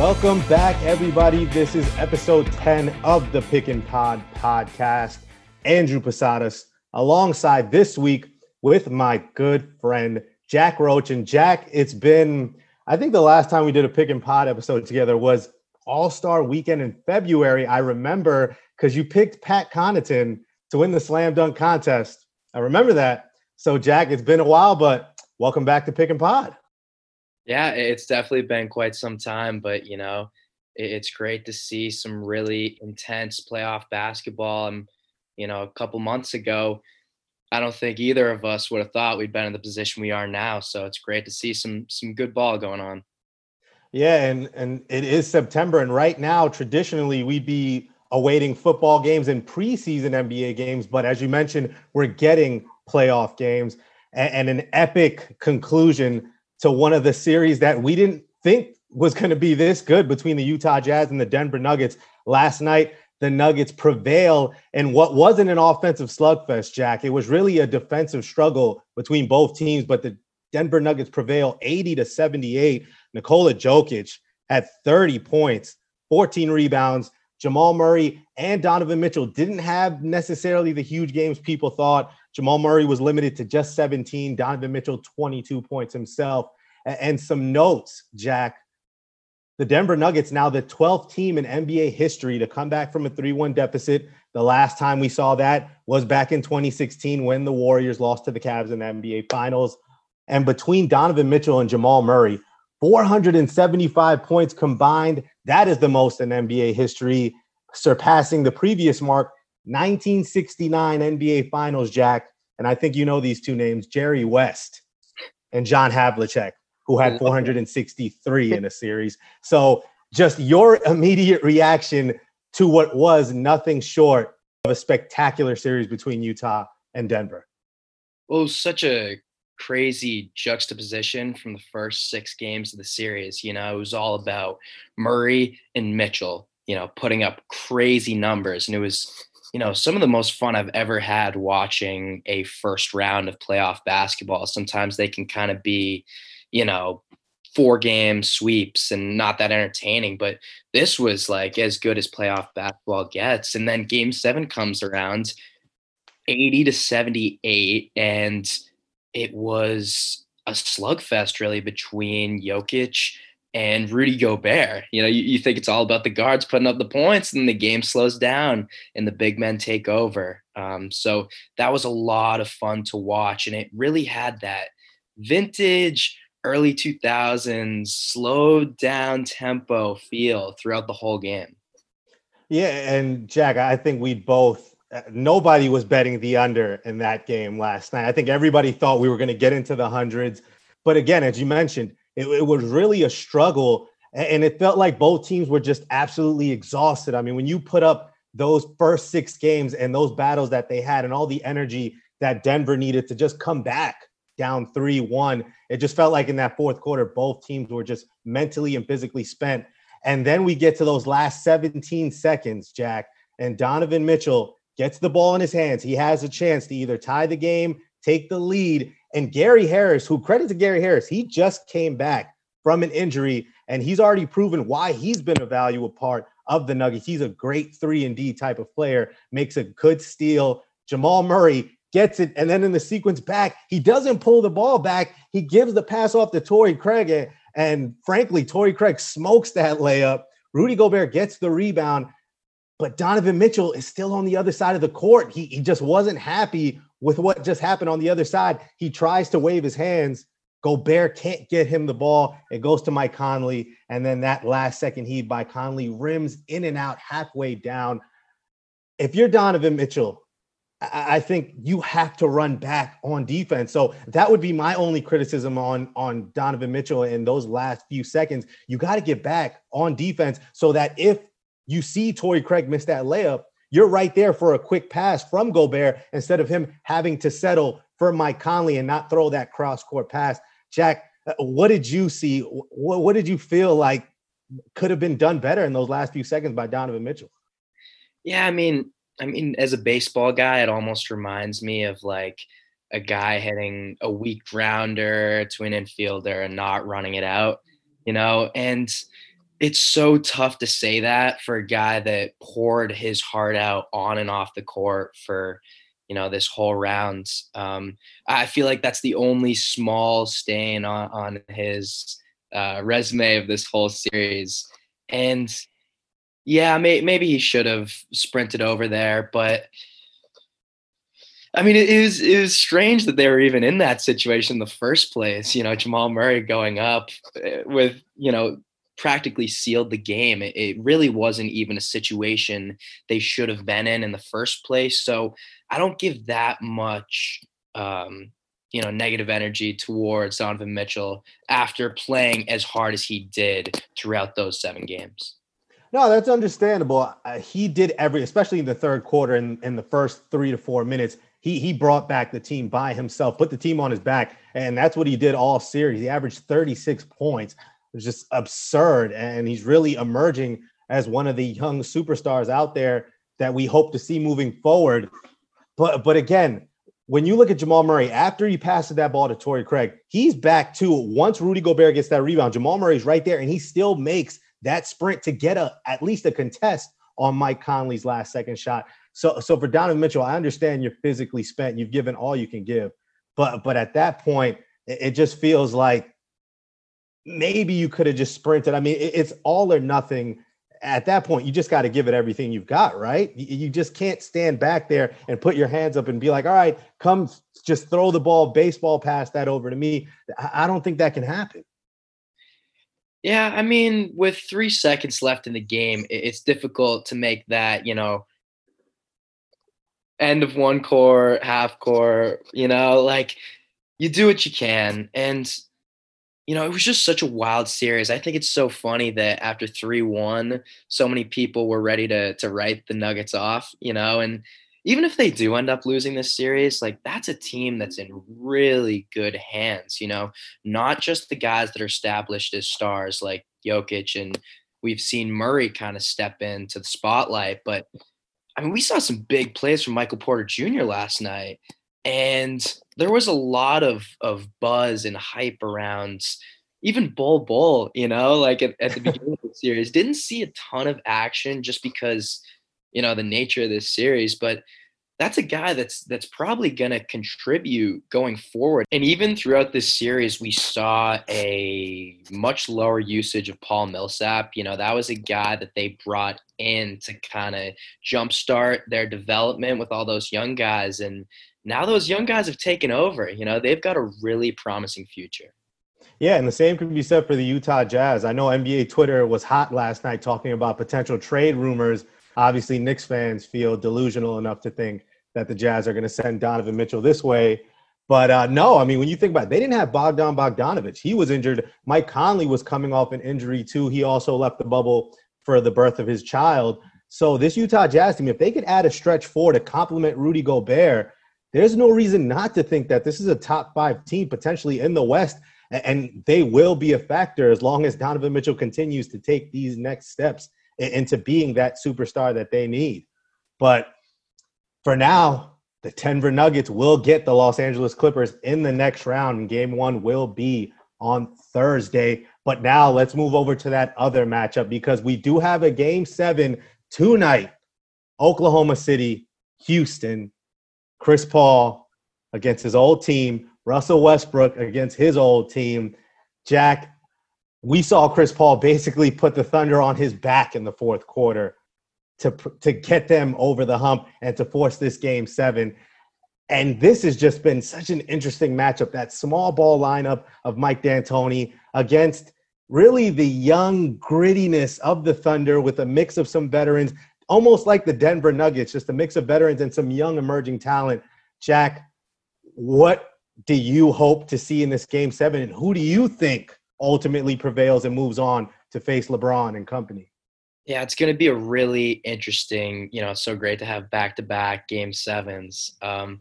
Welcome back, everybody. This is episode 10 of the Pick and Pod podcast. Andrew Posadas, alongside this week with my good friend Jack Roach. And Jack, it's been, I think the last time we did a Pick and Pod episode together was All Star weekend in February. I remember because you picked Pat Connaughton to win the slam dunk contest. I remember that. So, Jack, it's been a while, but welcome back to Pick and Pod. Yeah, it's definitely been quite some time, but you know, it's great to see some really intense playoff basketball. And you know, a couple months ago, I don't think either of us would have thought we'd been in the position we are now. So it's great to see some some good ball going on. Yeah, and and it is September, and right now, traditionally, we'd be awaiting football games and preseason NBA games. But as you mentioned, we're getting playoff games and, and an epic conclusion to one of the series that we didn't think was going to be this good between the Utah Jazz and the Denver Nuggets last night. The Nuggets prevail in what wasn't an offensive slugfest, Jack. It was really a defensive struggle between both teams, but the Denver Nuggets prevail 80 to 78. Nikola Jokic had 30 points, 14 rebounds. Jamal Murray and Donovan Mitchell didn't have necessarily the huge games people thought. Jamal Murray was limited to just 17, Donovan Mitchell 22 points himself. And some notes, Jack. The Denver Nuggets now the 12th team in NBA history to come back from a 3-1 deficit. The last time we saw that was back in 2016 when the Warriors lost to the Cavs in the NBA Finals. And between Donovan Mitchell and Jamal Murray, 475 points combined. That is the most in NBA history, surpassing the previous mark 1969 NBA Finals, Jack. And I think you know these two names, Jerry West and John Havlicek, who had 463 in a series. So just your immediate reaction to what was nothing short of a spectacular series between Utah and Denver. Well, such a crazy juxtaposition from the first six games of the series. You know, it was all about Murray and Mitchell, you know, putting up crazy numbers. And it was you know, some of the most fun I've ever had watching a first round of playoff basketball. Sometimes they can kind of be, you know, four game sweeps and not that entertaining, but this was like as good as playoff basketball gets. And then game seven comes around 80 to 78, and it was a slugfest really between Jokic and Rudy Gobert. You know, you, you, think it's all about the guards putting up the points, and the game slows down and the big men take over. Um, so that was a lot of fun to watch, and it really had that vintage early 2000s slowed down tempo feel throughout the whole game. Yeah, and Jack, I think we both uh, nobody was betting the under in that game last night. I think everybody thought we were going to get into the hundreds. But again, as you mentioned, it, it was really a struggle. And it felt like both teams were just absolutely exhausted. I mean, when you put up those first six games and those battles that they had and all the energy that Denver needed to just come back down 3 1, it just felt like in that fourth quarter, both teams were just mentally and physically spent. And then we get to those last 17 seconds, Jack, and Donovan Mitchell gets the ball in his hands. He has a chance to either tie the game, take the lead, and Gary Harris, who credit to Gary Harris, he just came back from an injury and he's already proven why he's been a valuable part of the Nuggets. He's a great 3 and D type of player, makes a good steal. Jamal Murray gets it and then in the sequence back, he doesn't pull the ball back. He gives the pass off to Torrey Craig and, and frankly, Torrey Craig smokes that layup. Rudy Gobert gets the rebound, but Donovan Mitchell is still on the other side of the court. He, he just wasn't happy with what just happened on the other side. He tries to wave his hands. Gobert can't get him the ball. It goes to Mike Conley. And then that last second heave by Conley rims in and out halfway down. If you're Donovan Mitchell, I think you have to run back on defense. So that would be my only criticism on, on Donovan Mitchell in those last few seconds. You got to get back on defense so that if you see Torrey Craig miss that layup, you're right there for a quick pass from Gobert instead of him having to settle for Mike Conley and not throw that cross court pass. Jack, uh, what did you see? What, what did you feel like could have been done better in those last few seconds by Donovan Mitchell? Yeah, I mean, I mean, as a baseball guy, it almost reminds me of like a guy hitting a weak grounder to an infielder and not running it out, you know, and it's so tough to say that for a guy that poured his heart out on and off the court for you know this whole round. Um, I feel like that's the only small stain on, on his uh, resume of this whole series, and yeah, may, maybe he should have sprinted over there, but I mean, it, was it was strange that they were even in that situation in the first place. You know, Jamal Murray going up eh, with you know practically sealed the game. It, it really wasn't even a situation they should have been in in the first place. So I don't give that much. Um, you know, negative energy towards Donovan Mitchell after playing as hard as he did throughout those seven games. No, that's understandable. Uh, he did every, especially in the third quarter and in the first three to four minutes. He he brought back the team by himself, put the team on his back, and that's what he did all series. He averaged 36 points. Was just absurd, and he's really emerging as one of the young superstars out there that we hope to see moving forward. But but again, when you look at Jamal Murray after he passes that ball to Torrey Craig, he's back to once Rudy Gobert gets that rebound. Jamal Murray's right there, and he still makes that sprint to get a at least a contest on Mike Conley's last second shot. So so for Donovan Mitchell, I understand you're physically spent. You've given all you can give, but but at that point, it, it just feels like maybe you could have just sprinted. I mean, it's all or nothing. At that point, you just got to give it everything you've got, right? You, just can't stand back there and put your hands up and be like, "All right, come, just throw the ball, baseball pass that over to me." I don't think that can happen. Yeah, I mean, with three seconds left in the game, it's difficult to make that, you know, end of one core, half core, you know, like you do what you can. And, you know, it was just such a wild series. I think it's so funny that after 3 1, so many people were ready to to write the Nuggets off, you know, and even if they do end up losing this series, like that's a team that's in really good hands, you know, not just the guys that are established as stars like Jokic and we've seen Murray kind of step into the spotlight, but I mean, we saw some big plays from Michael Porter Jr. last night, and there was a lot of of buzz and hype around even Bol Bol, you know, like at, at the beginning of the series. Didn't see a ton of action just because you know the nature of this series but that's a guy that's that's probably going to contribute going forward and even throughout this series we saw a much lower usage of paul millsap you know that was a guy that they brought in to kind of jumpstart their development with all those young guys and now those young guys have taken over you know they've got a really promising future yeah, and the same can be said for the Utah Jazz. I know NBA Twitter was hot last night talking about potential trade rumors Obviously, Knicks fans feel delusional enough to think that the Jazz are going to send Donovan Mitchell this way. But uh, no, I mean, when you think about it, they didn't have Bogdan Bogdanovich. He was injured. Mike Conley was coming off an injury too. He also left the bubble for the birth of his child. So this Utah Jazz team, if they could add a stretch four to complement Rudy Gobert, there's no reason not to think that this is a top five team potentially in the West. And they will be a factor as long as Donovan Mitchell continues to take these next steps into being that superstar that they need. But for now, the Denver Nuggets will get the Los Angeles Clippers in the next round, and game one will be on Thursday. But now let's move over to that other matchup because we do have a game seven tonight Oklahoma City, Houston, Chris Paul against his old team, Russell Westbrook against his old team. Jack, we saw Chris Paul basically put the Thunder on his back in the fourth quarter to to get them over the hump and to force this game seven. And this has just been such an interesting matchup. That small ball lineup of Mike D'Antoni against really the young grittiness of the Thunder with a mix of some veterans, almost like the Denver Nuggets, just a mix of veterans and some young emerging talent. Jack, what do you hope to see in this game seven? And who do you think ultimately prevails and moves on to face LeBron and company. Yeah, it's going to be a really interesting, you know, so great to have back to back game sevens. Um,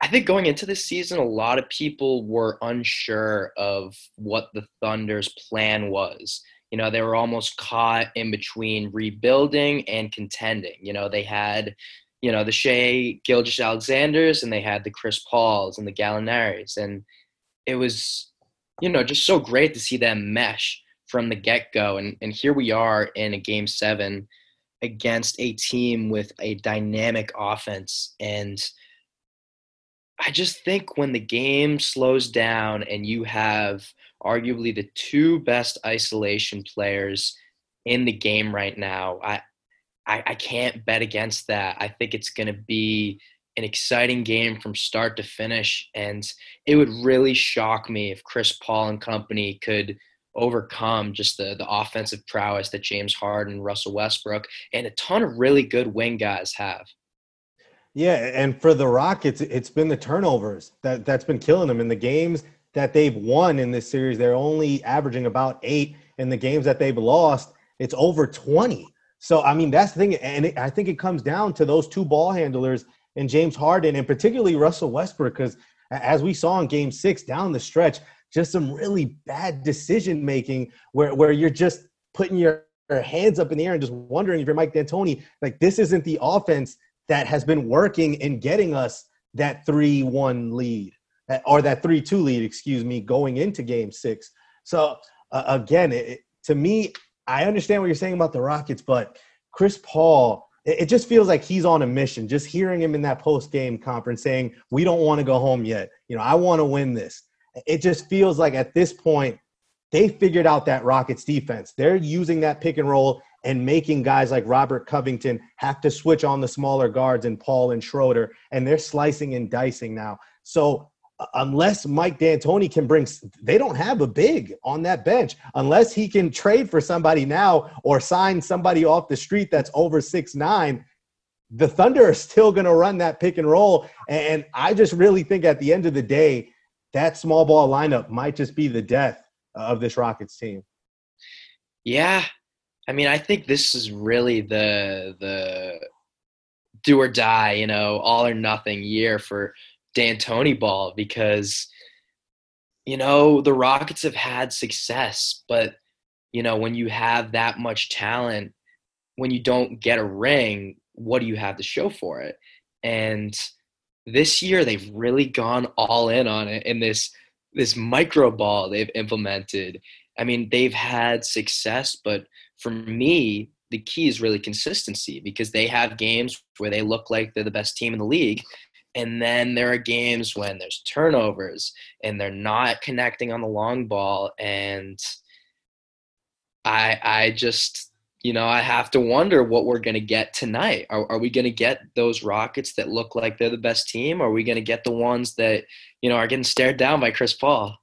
I think going into this season, a lot of people were unsure of what the Thunder's plan was. You know, they were almost caught in between rebuilding and contending. You know, they had, you know, the Shai Gilgeous-Alexanders and they had the Chris Pauls and the Gallinari's. And it was you know, just so great to see them mesh from the get go. And, and here we are in a game seven against a team with a dynamic offense. And I just think when the game slows down and you have arguably the two best isolation players in the game right now, I, I, I can't bet against that. I think it's going to be an exciting game from start to finish. And it would really shock me if Chris Paul and company could overcome just the, the offensive prowess that James Harden, Russell Westbrook, and a ton of really good wing guys have. Yeah, and for the Rockets, it's been the turnovers that that's been killing them in the games that they've won in this series. They're only averaging about eight. In the games that they've lost, it's over twenty. So I mean, that's the thing, and it, I think it comes down to those two ball handlers and James Harden, and particularly Russell Westbrook, because as we saw in Game Six down the stretch, just some really bad decision making where where you're just putting your, your hands up in the air and just wondering if you're Mike D'Antoni, like this isn't the offense that has been working and getting us that three-one lead uh, or that three-two lead, excuse me, going into Game Six. So uh, again, it, to me, I understand what you're saying about the Rockets, but Chris Paul it just feels like he's on a mission. Just hearing him in that post game conference saying, "We don't want to go home yet. You know, I want to win this." It just feels like at this point they figured out that Rockets defense. They're using that pick and roll and making guys like Robert Covington have to switch on the smaller guards and Paul and Schroeder, and they're slicing and dicing now. So unless Mike D'Antoni can bring, they don't have a big on that bench. Unless he can trade for somebody now or sign somebody off the street that's over six nine, the Thunder are still going to run that pick and roll. And I just really think at the end of the day, that small ball lineup might just be the death of this Rockets team. Yeah, I mean, I think this is really the the do or die, you know, all or nothing year for D'Antoni ball because you know the Rockets have had success, but you know when you have that much talent, when you don't get a ring, what do you have to show for it? And this year they've really gone all in on it in this this micro ball they've implemented. I mean, they've had success, but for me, the key is really consistency because they have games where they look like they're the best team in the league and then there are games when there's turnovers and they're not connecting on the long ball. And I I just you know, I have to wonder what we're going to get tonight. Are, are we going to get those Rockets that look like they're the best team? Are we going to get the ones that, you know, are getting stared down by Chris Paul?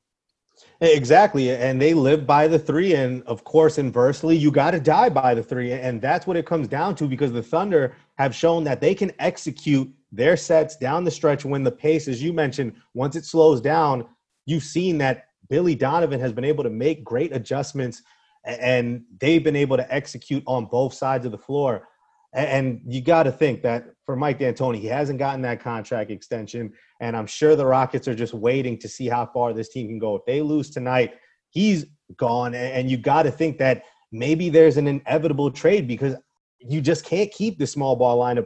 Exactly. And they live by the three. And of course, inversely, you got to die by the three. And that's what it comes down to because the Thunder have shown that they can execute their sets down the stretch when the pace, as you mentioned, once it slows down, you've seen that Billy Donovan has been able to make great adjustments and they've been able to execute on both sides of the floor. And you got to think that for Mike D'Antoni, he hasn't gotten that contract extension. And I'm sure the Rockets are just waiting to see how far this team can go. If they lose tonight, he's gone. And you got to think that maybe there's an inevitable trade because you just can't keep the small ball lineup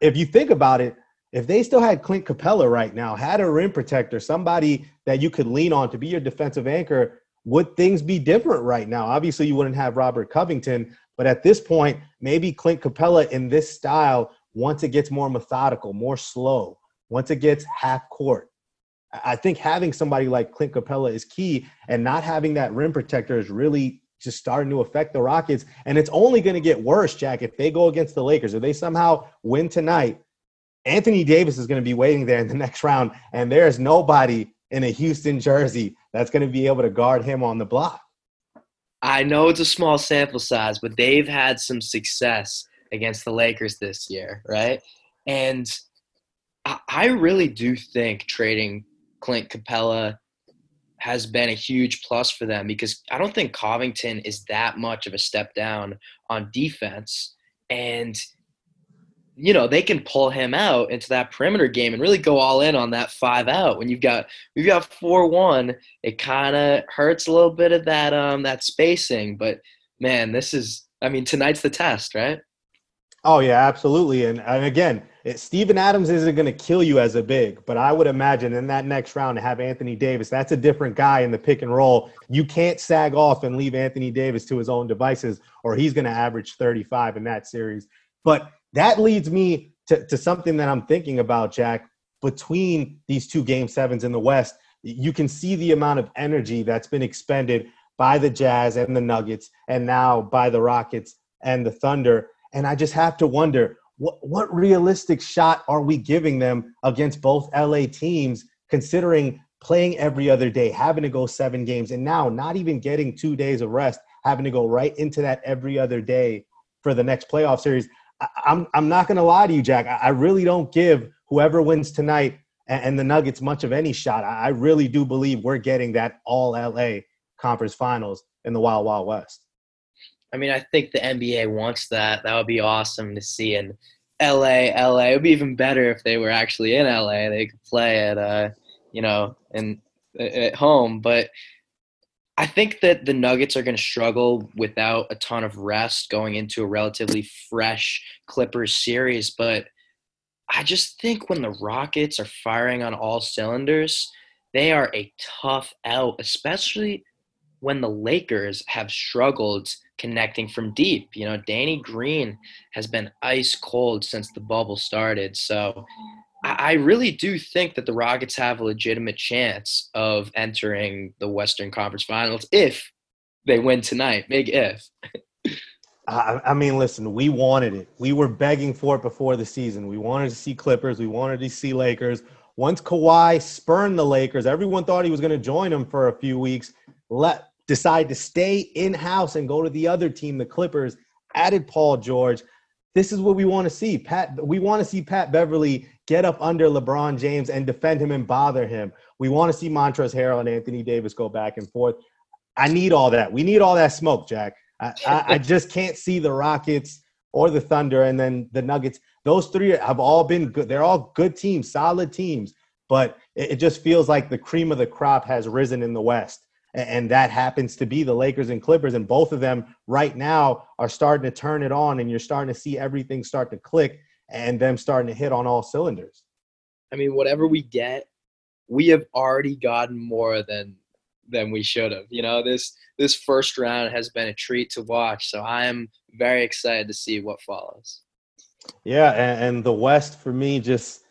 if you think about it, if they still had Clint Capela right now, had a rim protector, somebody that you could lean on to be your defensive anchor, would things be different right now? Obviously, you wouldn't have Robert Covington, but at this point, maybe Clint Capela in this style, once it gets more methodical, more slow, once it gets half court, I think having somebody like Clint Capela is key, and not having that rim protector is really just starting to affect the Rockets. And it's only going to get worse, Jack, if they go against the Lakers. If they somehow win tonight, Anthony Davis is going to be waiting there in the next round. And there's nobody in a Houston jersey that's going to be able to guard him on the block. I know it's a small sample size, but they've had some success against the Lakers this year, right? And I really do think trading Clint Capela has been a huge plus for them because I don't think Covington is that much of a step down on defense. And, you know, they can pull him out into that perimeter game and really go all in on that five out. When you've got we've got four one, it kind of hurts a little bit of that um that spacing. But man, this is I mean, tonight's the test, right? Oh yeah, absolutely. And, and again, it, Steven Adams isn't going to kill you as a big, but I would imagine in that next round to have Anthony Davis, that's a different guy in the pick and roll. You can't sag off and leave Anthony Davis to his own devices, or he's going to average 35 in that series. But that leads me to, to something that I'm thinking about, Jack. Between these two game sevens in the West, you can see the amount of energy that's been expended by the Jazz and the Nuggets, and now by the Rockets and the Thunder. And I just have to wonder what, what realistic shot are we giving them against both LA teams, considering playing every other day, having to go seven games, and now not even getting two days of rest, having to go right into that every other day for the next playoff series. I, am I'm not going to lie to you, Jack. I, really don't give whoever wins tonight and, the Nuggets much of any shot. I really do believe we're getting that all LA conference finals in the Wild Wild West. I mean, I think the NBA wants that. That would be awesome to see in LA. LA it would be even better if they were actually in LA. They could play at, uh, you know, in at home. But I think that the Nuggets are going to struggle without a ton of rest going into a relatively fresh Clippers series. But I just think when the Rockets are firing on all cylinders, they are a tough out, especially when the Lakers have struggled connecting from deep. You know, Danny Green has been ice cold since the bubble started. So I really do think that the Rockets have a legitimate chance of entering the Western Conference Finals if they win tonight. Big if. I, I mean, listen, we wanted it. We were begging for it before the season. We wanted to see Clippers. We wanted to see Lakers. Once Kawhi spurned the Lakers, everyone thought he was going to join them for a few weeks. Let decide to stay in house and go to the other team, the Clippers. Added Paul George. This is what we want to see. Pat, we want to see Pat Beverley get up under LeBron James and defend him and bother him. We want to see Montrezl Harrell and Anthony Davis go back and forth. I need all that. We need all that smoke, Jack. I, I, I just can't see the Rockets or the Thunder and then the Nuggets. Those three have all been good. They're all good teams, solid teams. But it, it just feels like the cream of the crop has risen in the West and that happens to be the Lakers and Clippers. And both of them right now are starting to turn it on, and you're starting to see everything start to click and them starting to hit on all cylinders. I mean, whatever we get, we have already gotten more than than we should have. You know, this this first round has been a treat to watch. So I am very excited to see what follows. Yeah, and, and the West for me just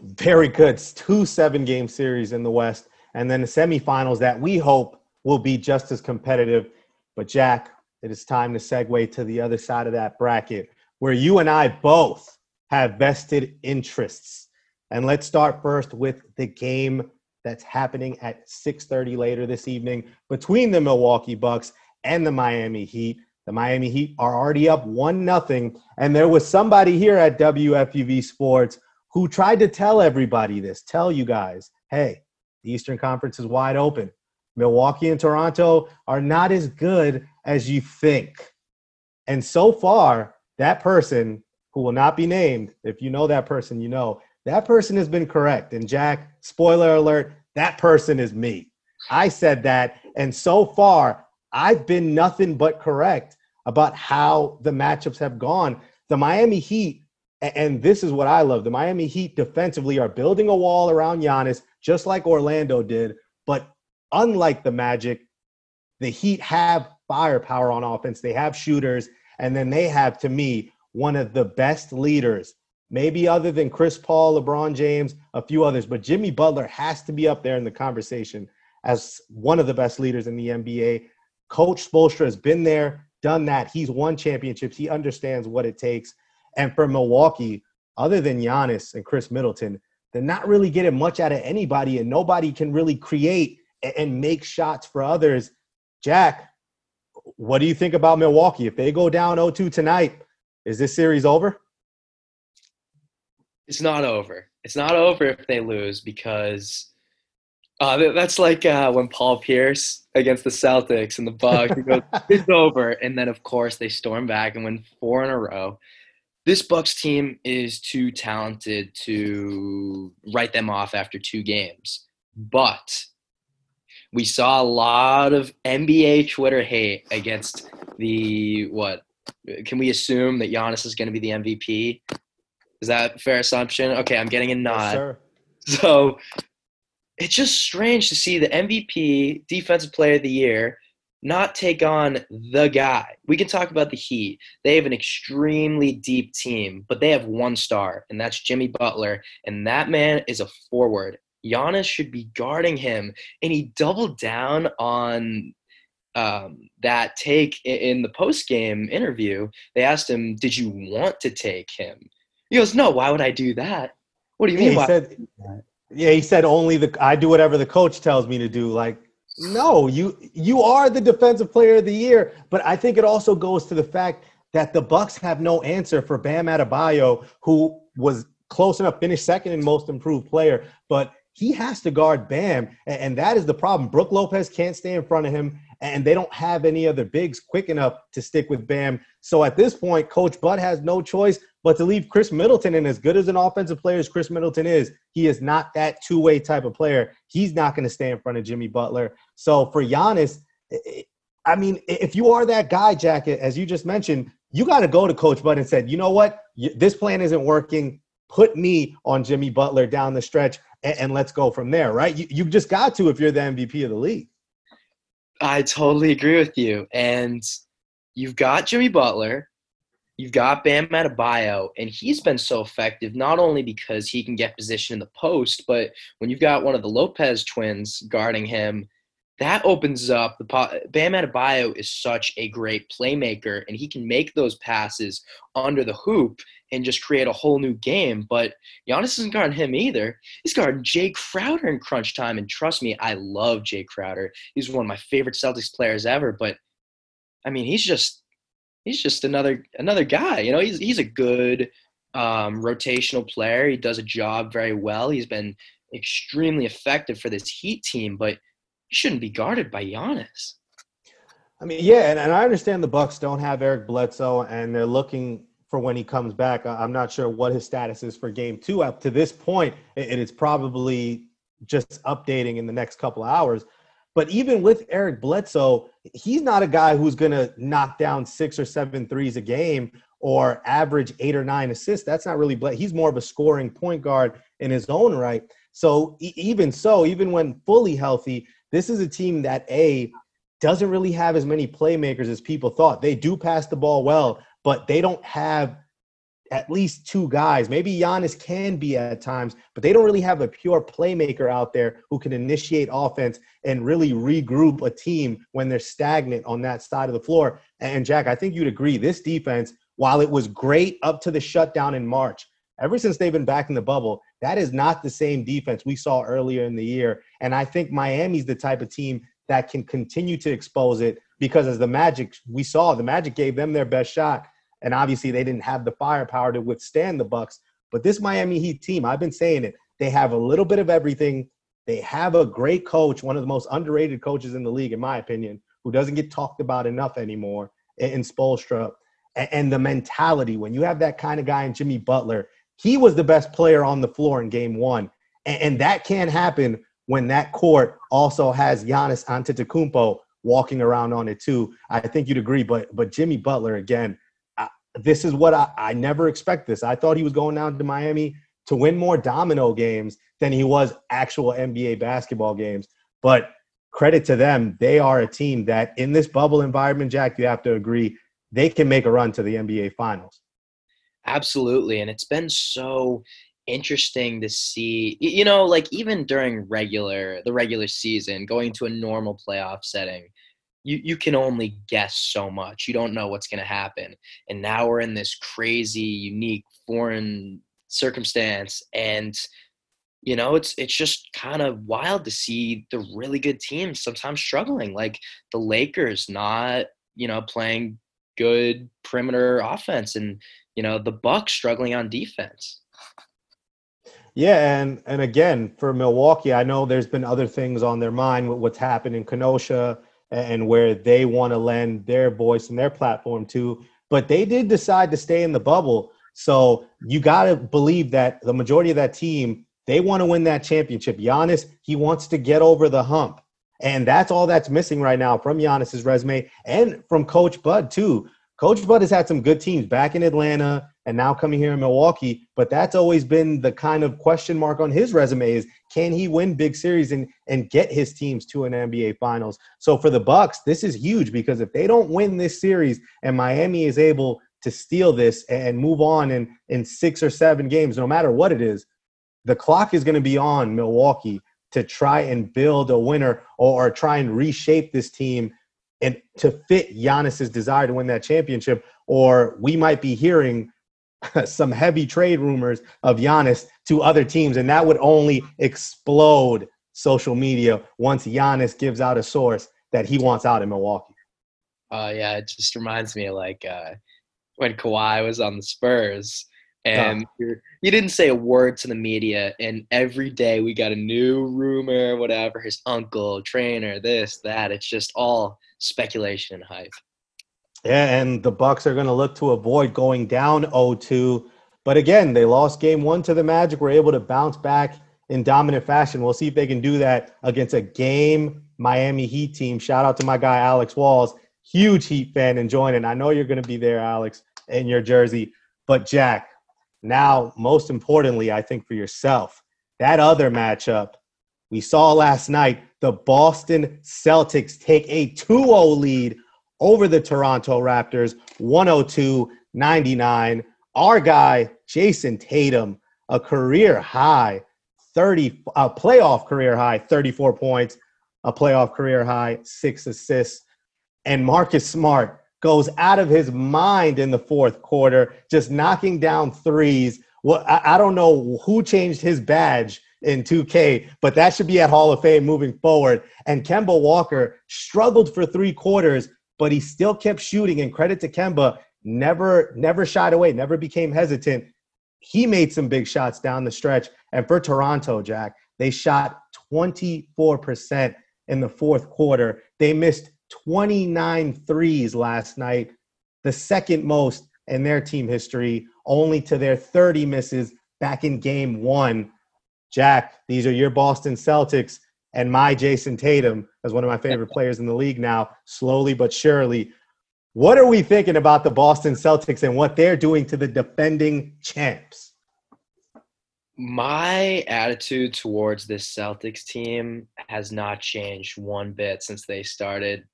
very good. It's two seven game series in the West, and then the semifinals that we hope will be just as competitive. But Jack, it is time to segue to the other side of that bracket where you and I both have vested interests. And let's start first with the game that's happening at 6:30 later this evening between the Milwaukee Bucks and the Miami Heat. The Miami Heat are already up 1 nothing, and there was somebody here at WFUV Sports who tried to tell everybody this, tell you guys, "Hey, the Eastern Conference is wide open. Milwaukee and Toronto are not as good as you think. And so far, that person who will not be named, if you know that person, you know, that person has been correct. And Jack, spoiler alert, that person is me. I said that. And so far, I've been nothing but correct about how the matchups have gone. The Miami Heat, and this is what I love the Miami Heat defensively are building a wall around Giannis, just like Orlando did. But unlike the Magic, the Heat have firepower on offense. They have shooters, and then they have, to me, one of the best leaders, maybe other than Chris Paul, LeBron James, a few others, but Jimmy Butler has to be up there in the conversation as one of the best leaders in the NBA. Coach Spoelstra has been there, done that. He's won championships. He understands what it takes. And for Milwaukee, other than Giannis and Khris Middleton, they're not really getting much out of anybody, and nobody can really create and make shots for others. Jack, what do you think about Milwaukee? If they go down 0-2 tonight, is this series over? It's not over. It's not over if they lose because uh, that's like uh, when Paul Pierce against the Celtics and the Bucks goes, it's over, and then of course they storm back and win four in a row. This Bucks team is too talented to write them off after two games, but we saw a lot of NBA Twitter hate against the what can we assume that Giannis is going to be the MVP? Is that fair assumption? Okay, I'm getting a nod. Yes, so it's just strange to see the MVP, Defensive Player of the Year, not take on the guy. We can talk about the Heat. They have an extremely deep team, but they have one star, and that's Jimmy Butler. And that man is a forward. Giannis should be guarding him. And he doubled down on um, that take in the post game interview. They asked him, Did you want to take him? He goes, No, why would I do that? What do you mean? He said, yeah, he said only the I do whatever the coach tells me to do. Like, no, you you are the defensive player of the year. But I think it also goes to the fact that the Bucks have no answer for Bam Adebayo, who was close enough, finished second in most improved player, but he has to guard Bam, and that is the problem. Brook Lopez can't stay in front of him, and they don't have any other bigs quick enough to stick with Bam. So at this point, Coach Bud has no choice but to leave Khris Middleton. And as good as an offensive player as Khris Middleton is, he is not that two way type of player. He's not going to stay in front of Jimmy Butler. So for Giannis, I mean, if you are that guy, Jacket, as you just mentioned, you got to go to Coach Bud and said, you know what, this plan isn't working. Put me on Jimmy Butler down the stretch, and, and let's go from there. Right? You, you just got to if you're the MVP of the league. I totally agree with you. And you've got Jimmy Butler, you've got Bam Adebayo, and he's been so effective not only because he can get position in the post, but when you've got one of the Lopez twins guarding him, that opens up the Bam Adebayo is such a great playmaker, and he can make those passes under the hoop and just create a whole new game. But Giannis isn't guarding him either. He's guarding Jae Crowder in crunch time, and trust me, I love Jae Crowder. He's one of my favorite Celtics players ever. But I mean, he's just he's just another another guy. You know, he's he's a good um, rotational player. He does a job very well. He's been extremely effective for this Heat team, but he shouldn't be guarded by Giannis. I mean, yeah, and, and I understand the Bucks don't have Eric Bledsoe, and they're looking for when he comes back. I'm not sure what his status is for Game Two. Up to this point, it is probably just updating in the next couple of hours. But even with Eric Bledsoe, he's not a guy who's going to knock down six or seven threes a game or average eight or nine assists. That's not really Bled. He's more of a scoring point guard in his own right. So even so, even when fully healthy, this is a team that a doesn't really have as many playmakers as people thought. They do pass the ball well, but they don't have at least two guys. Maybe Giannis can be at times, but they don't really have a pure playmaker out there who can initiate offense and really regroup a team when they're stagnant on that side of the floor. And Jack, I think you'd agree this defense, while it was great up to the shutdown in March, ever since they've been back in the bubble, that is not the same defense we saw earlier in the year. And I think Miami's the type of team that can continue to expose it because as the Magic, we saw the Magic gave them their best shot and obviously they didn't have the firepower to withstand the Bucks. But this Miami Heat team, I've been saying it, they have a little bit of everything. They have a great coach, one of the most underrated coaches in the league, in my opinion, who doesn't get talked about enough anymore in Spoelstra. And the mentality, when you have that kind of guy in Jimmy Butler, he was the best player on the floor in game one. And that can't happen when that court also has Giannis Antetokounmpo walking around on it too. I think you'd agree, but but Jimmy Butler again, this is what I, I never expect this. I thought he was going down to Miami to win more domino games than he was actual NBA basketball games. But credit to them, they are a team that in this bubble environment, Jack, you have to agree, they can make a run to the NBA finals. Absolutely. And it's been so interesting to see you know like even during regular the regular season going to a normal playoff setting you you can only guess so much. You don't know what's going to happen. And now we're in this crazy, unique, foreign circumstance, and you know it's it's just kind of wild to see the really good teams sometimes struggling, like the Lakers not you know playing good perimeter offense, and you know the Bucks struggling on defense. Yeah, and and again for Milwaukee, I know there's been other things on their mind with what's happened in Kenosha and where they want to lend their voice and their platform to. But they did decide to stay in the bubble. So you got to believe that the majority of that team, they want to win that championship. Giannis, he wants to get over the hump. And that's all that's missing right now from Giannis's resume and from Coach Bud, too. Coach Bud has had some good teams back in Atlanta and now coming here in Milwaukee, but that's always been the kind of question mark on his resume is can he win big series and and get his teams to an NBA finals? So for the Bucks, this is huge because if they don't win this series and Miami is able to steal this and move on in in 6 or 7 games no matter what it is, the clock is going to be on Milwaukee to try and build a winner or, or try and reshape this team and to fit Giannis's desire to win that championship, or we might be hearing some heavy trade rumors of Giannis to other teams, and that would only explode social media once Giannis gives out a source that he wants out in Milwaukee. Oh uh, yeah, it just reminds me of like uh, when Kawhi was on the Spurs, and uh, he didn't say a word to the media, and every day we got a new rumor, whatever, his uncle, trainer, this, that. It's just all speculation and hype. Yeah, and the Bucks are going to look to avoid going down 0-2. But again, they lost game one to the Magic. Were able to bounce back in dominant fashion. We'll see if they can do that against a game Miami Heat team. Shout out to my guy Alex Walls, huge Heat fan, enjoying it. I know you're going to be there, Alex, in your jersey. But Jack, now most importantly, I think for yourself, that other matchup we saw last night the Boston Celtics take a 2 0 lead over the Toronto Raptors, 102 99. Our guy, Jayson Tatum, a career high 30, a playoff career high 34 points, a playoff career high six assists. And Marcus Smart goes out of his mind in the fourth quarter, just knocking down threes. Well, I, I don't know who changed his badge in 2K, but that should be at Hall of Fame moving forward. And Kemba Walker struggled for three quarters, but he still kept shooting. And credit to Kemba, never, never shied away, never became hesitant. He made some big shots down the stretch. And for Toronto, Jack, they shot 24% in the fourth quarter. They missed 29 threes last night, the second most in their team history, only to their 30 misses back in game one Jack, these are your Boston Celtics and my Jayson Tatum as one of my favorite players in the league now, slowly but surely. What are we thinking about the Boston Celtics and what they're doing to the defending champs? My attitude towards this Celtics team has not changed one bit since they started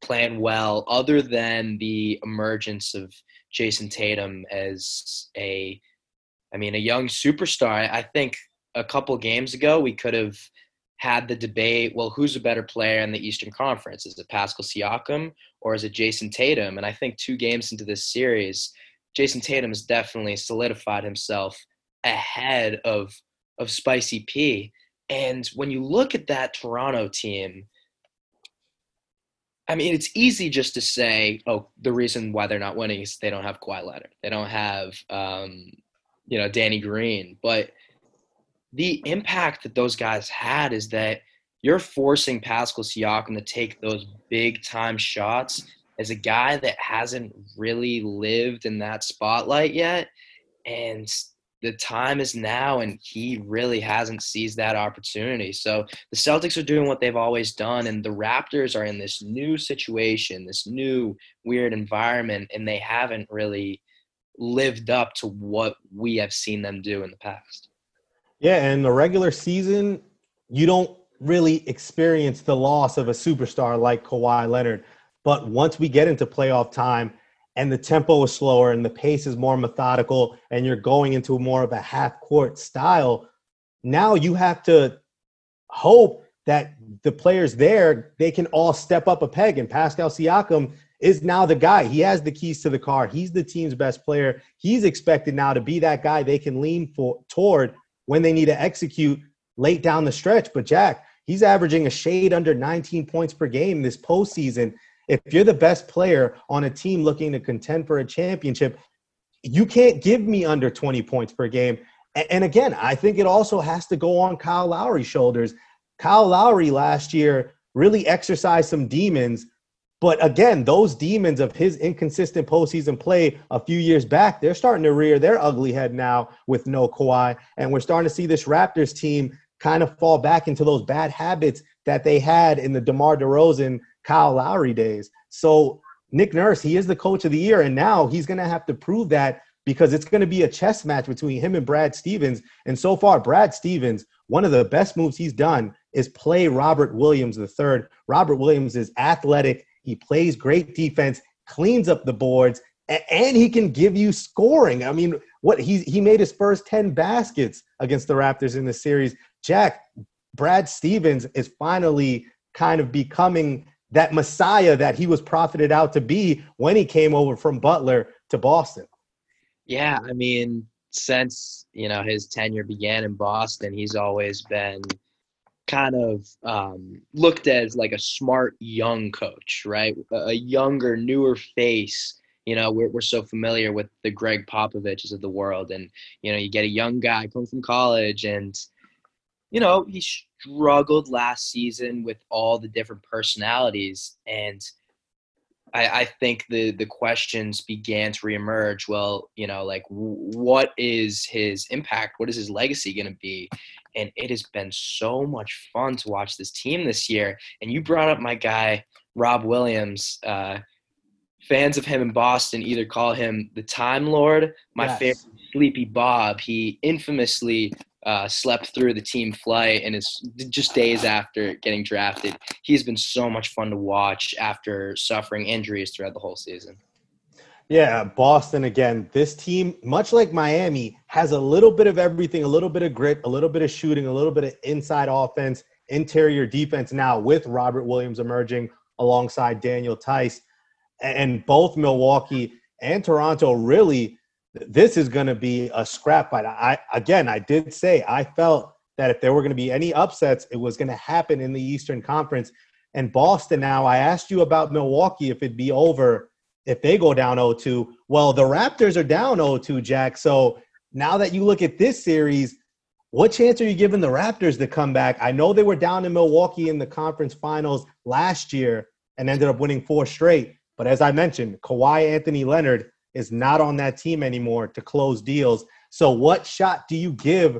playing well, other than the emergence of Jayson Tatum as a, I mean, a young superstar. I think a couple games ago, we could have had the debate well, who's a better player in the Eastern Conference? Is it Pascal Siakam or is it Jayson Tatum? And I think two games into this series, Jayson Tatum has definitely solidified himself ahead of, of Spicy P. And when you look at that Toronto team, I mean, it's easy just to say, oh, the reason why they're not winning is they don't have Kawhi Leonard. They don't have, um, you know, Danny Green. But the impact that those guys had is that you're forcing Pascal Siakam to take those big time shots as a guy that hasn't really lived in that spotlight yet. And the time is now, and he really hasn't seized that opportunity. So the Celtics are doing what they've always done, and the Raptors are in this new situation, this new weird environment, and they haven't really lived up to what we have seen them do in the past. Yeah, and the regular season, you don't really experience the loss of a superstar like Kawhi Leonard. But once we get into playoff time and the tempo is slower and the pace is more methodical and you're going into more of a half court style, now you have to hope that the players there they can all step up a peg and Pascal Siakam is now the guy. He has the keys to the car. He's the team's best player. He's expected now to be that guy they can lean for toward when they need to execute late down the stretch. But Jack, he's averaging a shade under 19 points per game this postseason. If you're the best player on a team looking to contend for a championship, you can't give me under 20 points per game. And again, I think it also has to go on Kyle Lowry's shoulders. Kyle Lowry last year really exercised some demons but again, those demons of his inconsistent postseason play a few years back, they're starting to rear their ugly head now with no Kawhi. And we're starting to see this Raptors team kind of fall back into those bad habits that they had in the DeMar DeRozan, Kyle Lowry days. So Nick Nurse, he is the coach of the year, and now he's going to have to prove that because it's going to be a chess match between him and Brad Stevens. And so far, Brad Stevens, one of the best moves he's done is play Robert Williams the third. Robert Williams is athletic. He plays great defense, cleans up the boards, and he can give you scoring. I mean, what he he made his first 10 baskets against the Raptors in the series. Jack, Brad Stevens is finally kind of becoming that messiah that he was profited out to be when he came over from Butler to Boston. Yeah, I mean, since you know his tenure began in Boston, he's always been kind of um, looked as like a smart young coach, right? A younger, newer face. You know, we're we're so familiar with the Gregg Popoviches of the world, and you know, you get a young guy coming from college, and you know, he struggled last season with all the different personalities, and I, I think the the questions began to reemerge. Well, you know, like what is his impact? What is his legacy going to be? And it has been so much fun to watch this team this year. And you brought up my guy Rob Williams. Uh, fans of him in Boston either call him the Time Lord, my yes. favorite Sleepy Bob. He infamously uh, slept through the team flight and is just days after getting drafted. He's been so much fun to watch after suffering injuries throughout the whole season. Yeah, Boston again. This team, much like Miami, has a little bit of everything, a little bit of grit, a little bit of shooting, a little bit of inside offense, interior defense now with Robert Williams emerging alongside Daniel Theis. And both Milwaukee and Toronto really this is going to be a scrap fight. I again, I did say I felt that if there were going to be any upsets, it was going to happen in the Eastern Conference. And Boston now, I asked you about Milwaukee if it'd be over if they go down 0-2. Well, the Raptors are down 0-2, Jack. So now that you look at this series, what chance are you giving the Raptors to come back? I know they were down in Milwaukee in the conference finals last year and ended up winning four straight. But as I mentioned, Kawhi Anthony Leonard is not on that team anymore to close deals. So, what shot do you give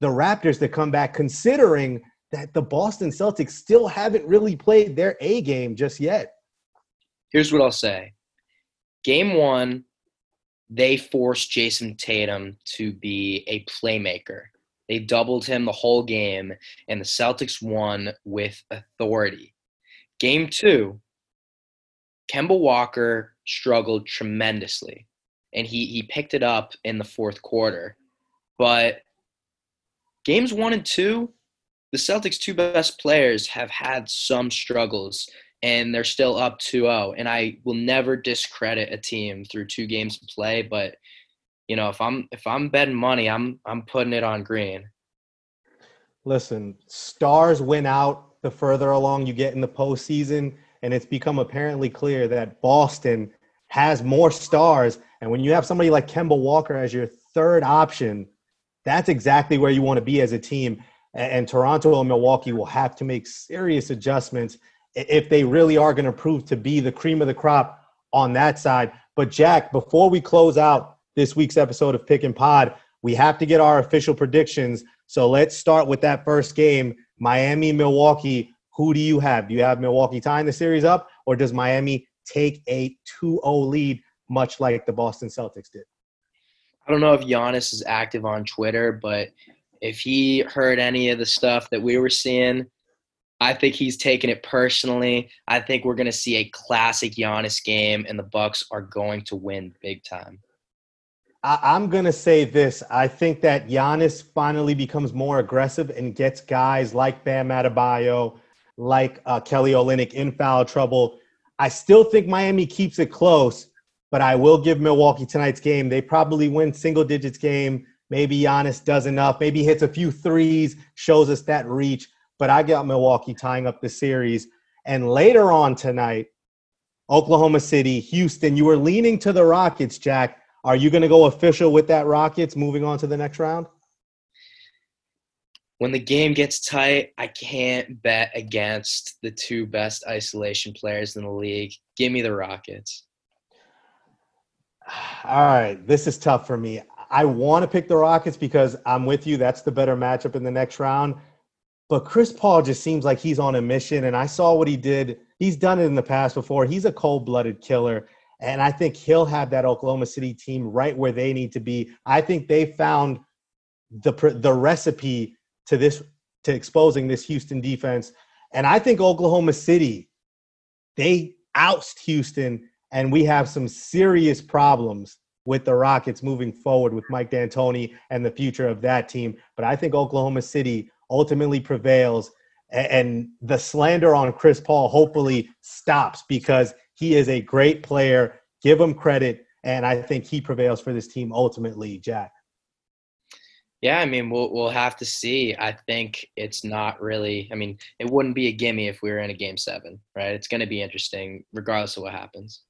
the Raptors to come back, considering that the Boston Celtics still haven't really played their A game just yet? Here's what I'll say Game one, they forced Jayson Tatum to be a playmaker. They doubled him the whole game, and the Celtics won with authority. Game two, Kemba Walker struggled tremendously, and he he picked it up in the fourth quarter. But games one and two, the Celtics' two best players have had some struggles, and they're still up 2-0. And I will never discredit a team through two games of play, but you know, if I'm if I'm betting money, I'm I'm putting it on green. Listen, stars win out the further along you get in the postseason and it's become apparently clear that Boston has more stars. And when you have somebody like Kemba Walker as your third option, that's exactly where you want to be as a team. And, Toronto and Milwaukee will have to make serious adjustments if they really are going to prove to be the cream of the crop on that side. But Jack, before we close out this week's episode of Pick and Pod, we have to get our official predictions. So let's start with that first game, Miami Milwaukee. Who do you have? Do you have Milwaukee tying the series up, or does Miami take a 2 0 lead, much like the Boston Celtics did? I don't know if Giannis is active on Twitter, but if he heard any of the stuff that we were seeing, I think he's taking it personally. I think we're going to see a classic Giannis game, and the Bucks are going to win big time. I, am going to say this. I think that Giannis finally becomes more aggressive and gets guys like Bam Adebayo, like uh, Kelly Olynyk in foul trouble. I still think Miami keeps it close, but I will give Milwaukee tonight's game. They probably win single digits game. Maybe Giannis does enough. Maybe hits a few threes, shows us that reach. But I got Milwaukee tying up the series. And later on tonight, Oklahoma City, Houston. You were leaning to the Rockets, Jack. Are you going to go official with that Rockets moving on to the next round? when the game gets tight, I can't bet against the two best isolation players in the league. Give me the Rockets. All right, this is tough for me. I want to pick the Rockets because I'm with you. That's the better matchup in the next round. But Chris Paul just seems like he's on a mission, and I saw what he did. He's done it in the past before. He's a cold blooded killer. And I think he'll have that Oklahoma City team right where they need to be. I think they found the the recipe to this to exposing this Houston defense. And I think Oklahoma City, they oust Houston, and we have some serious problems with the Rockets moving forward with Mike D'Antoni and the future of that team. But I think Oklahoma City ultimately prevails, and the slander on Chris Paul hopefully stops because he is a great player. Give him credit, and I think he prevails for this team ultimately, Jack. Yeah, I mean, we'll we'll have to see. I think it's not really. I mean, it wouldn't be a gimme if we were in a game seven, right? It's going to be interesting, regardless of what happens.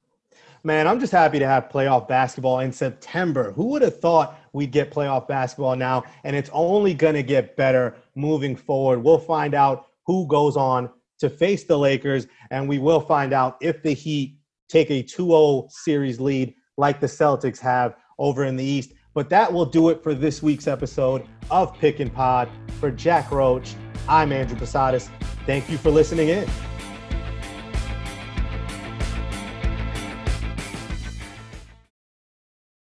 Man, I'm just happy to have playoff basketball in September. Who would have thought we'd get playoff basketball now? And it's only going to get better moving forward. We'll find out who goes on to face the Lakers, and we will find out if the Heat take a 2 0 series lead like the Celtics have over in the East. But that will do it for this week's episode of Pick and Pod. For Jack Roach, I'm Andrew Posadas. Thank you for listening in.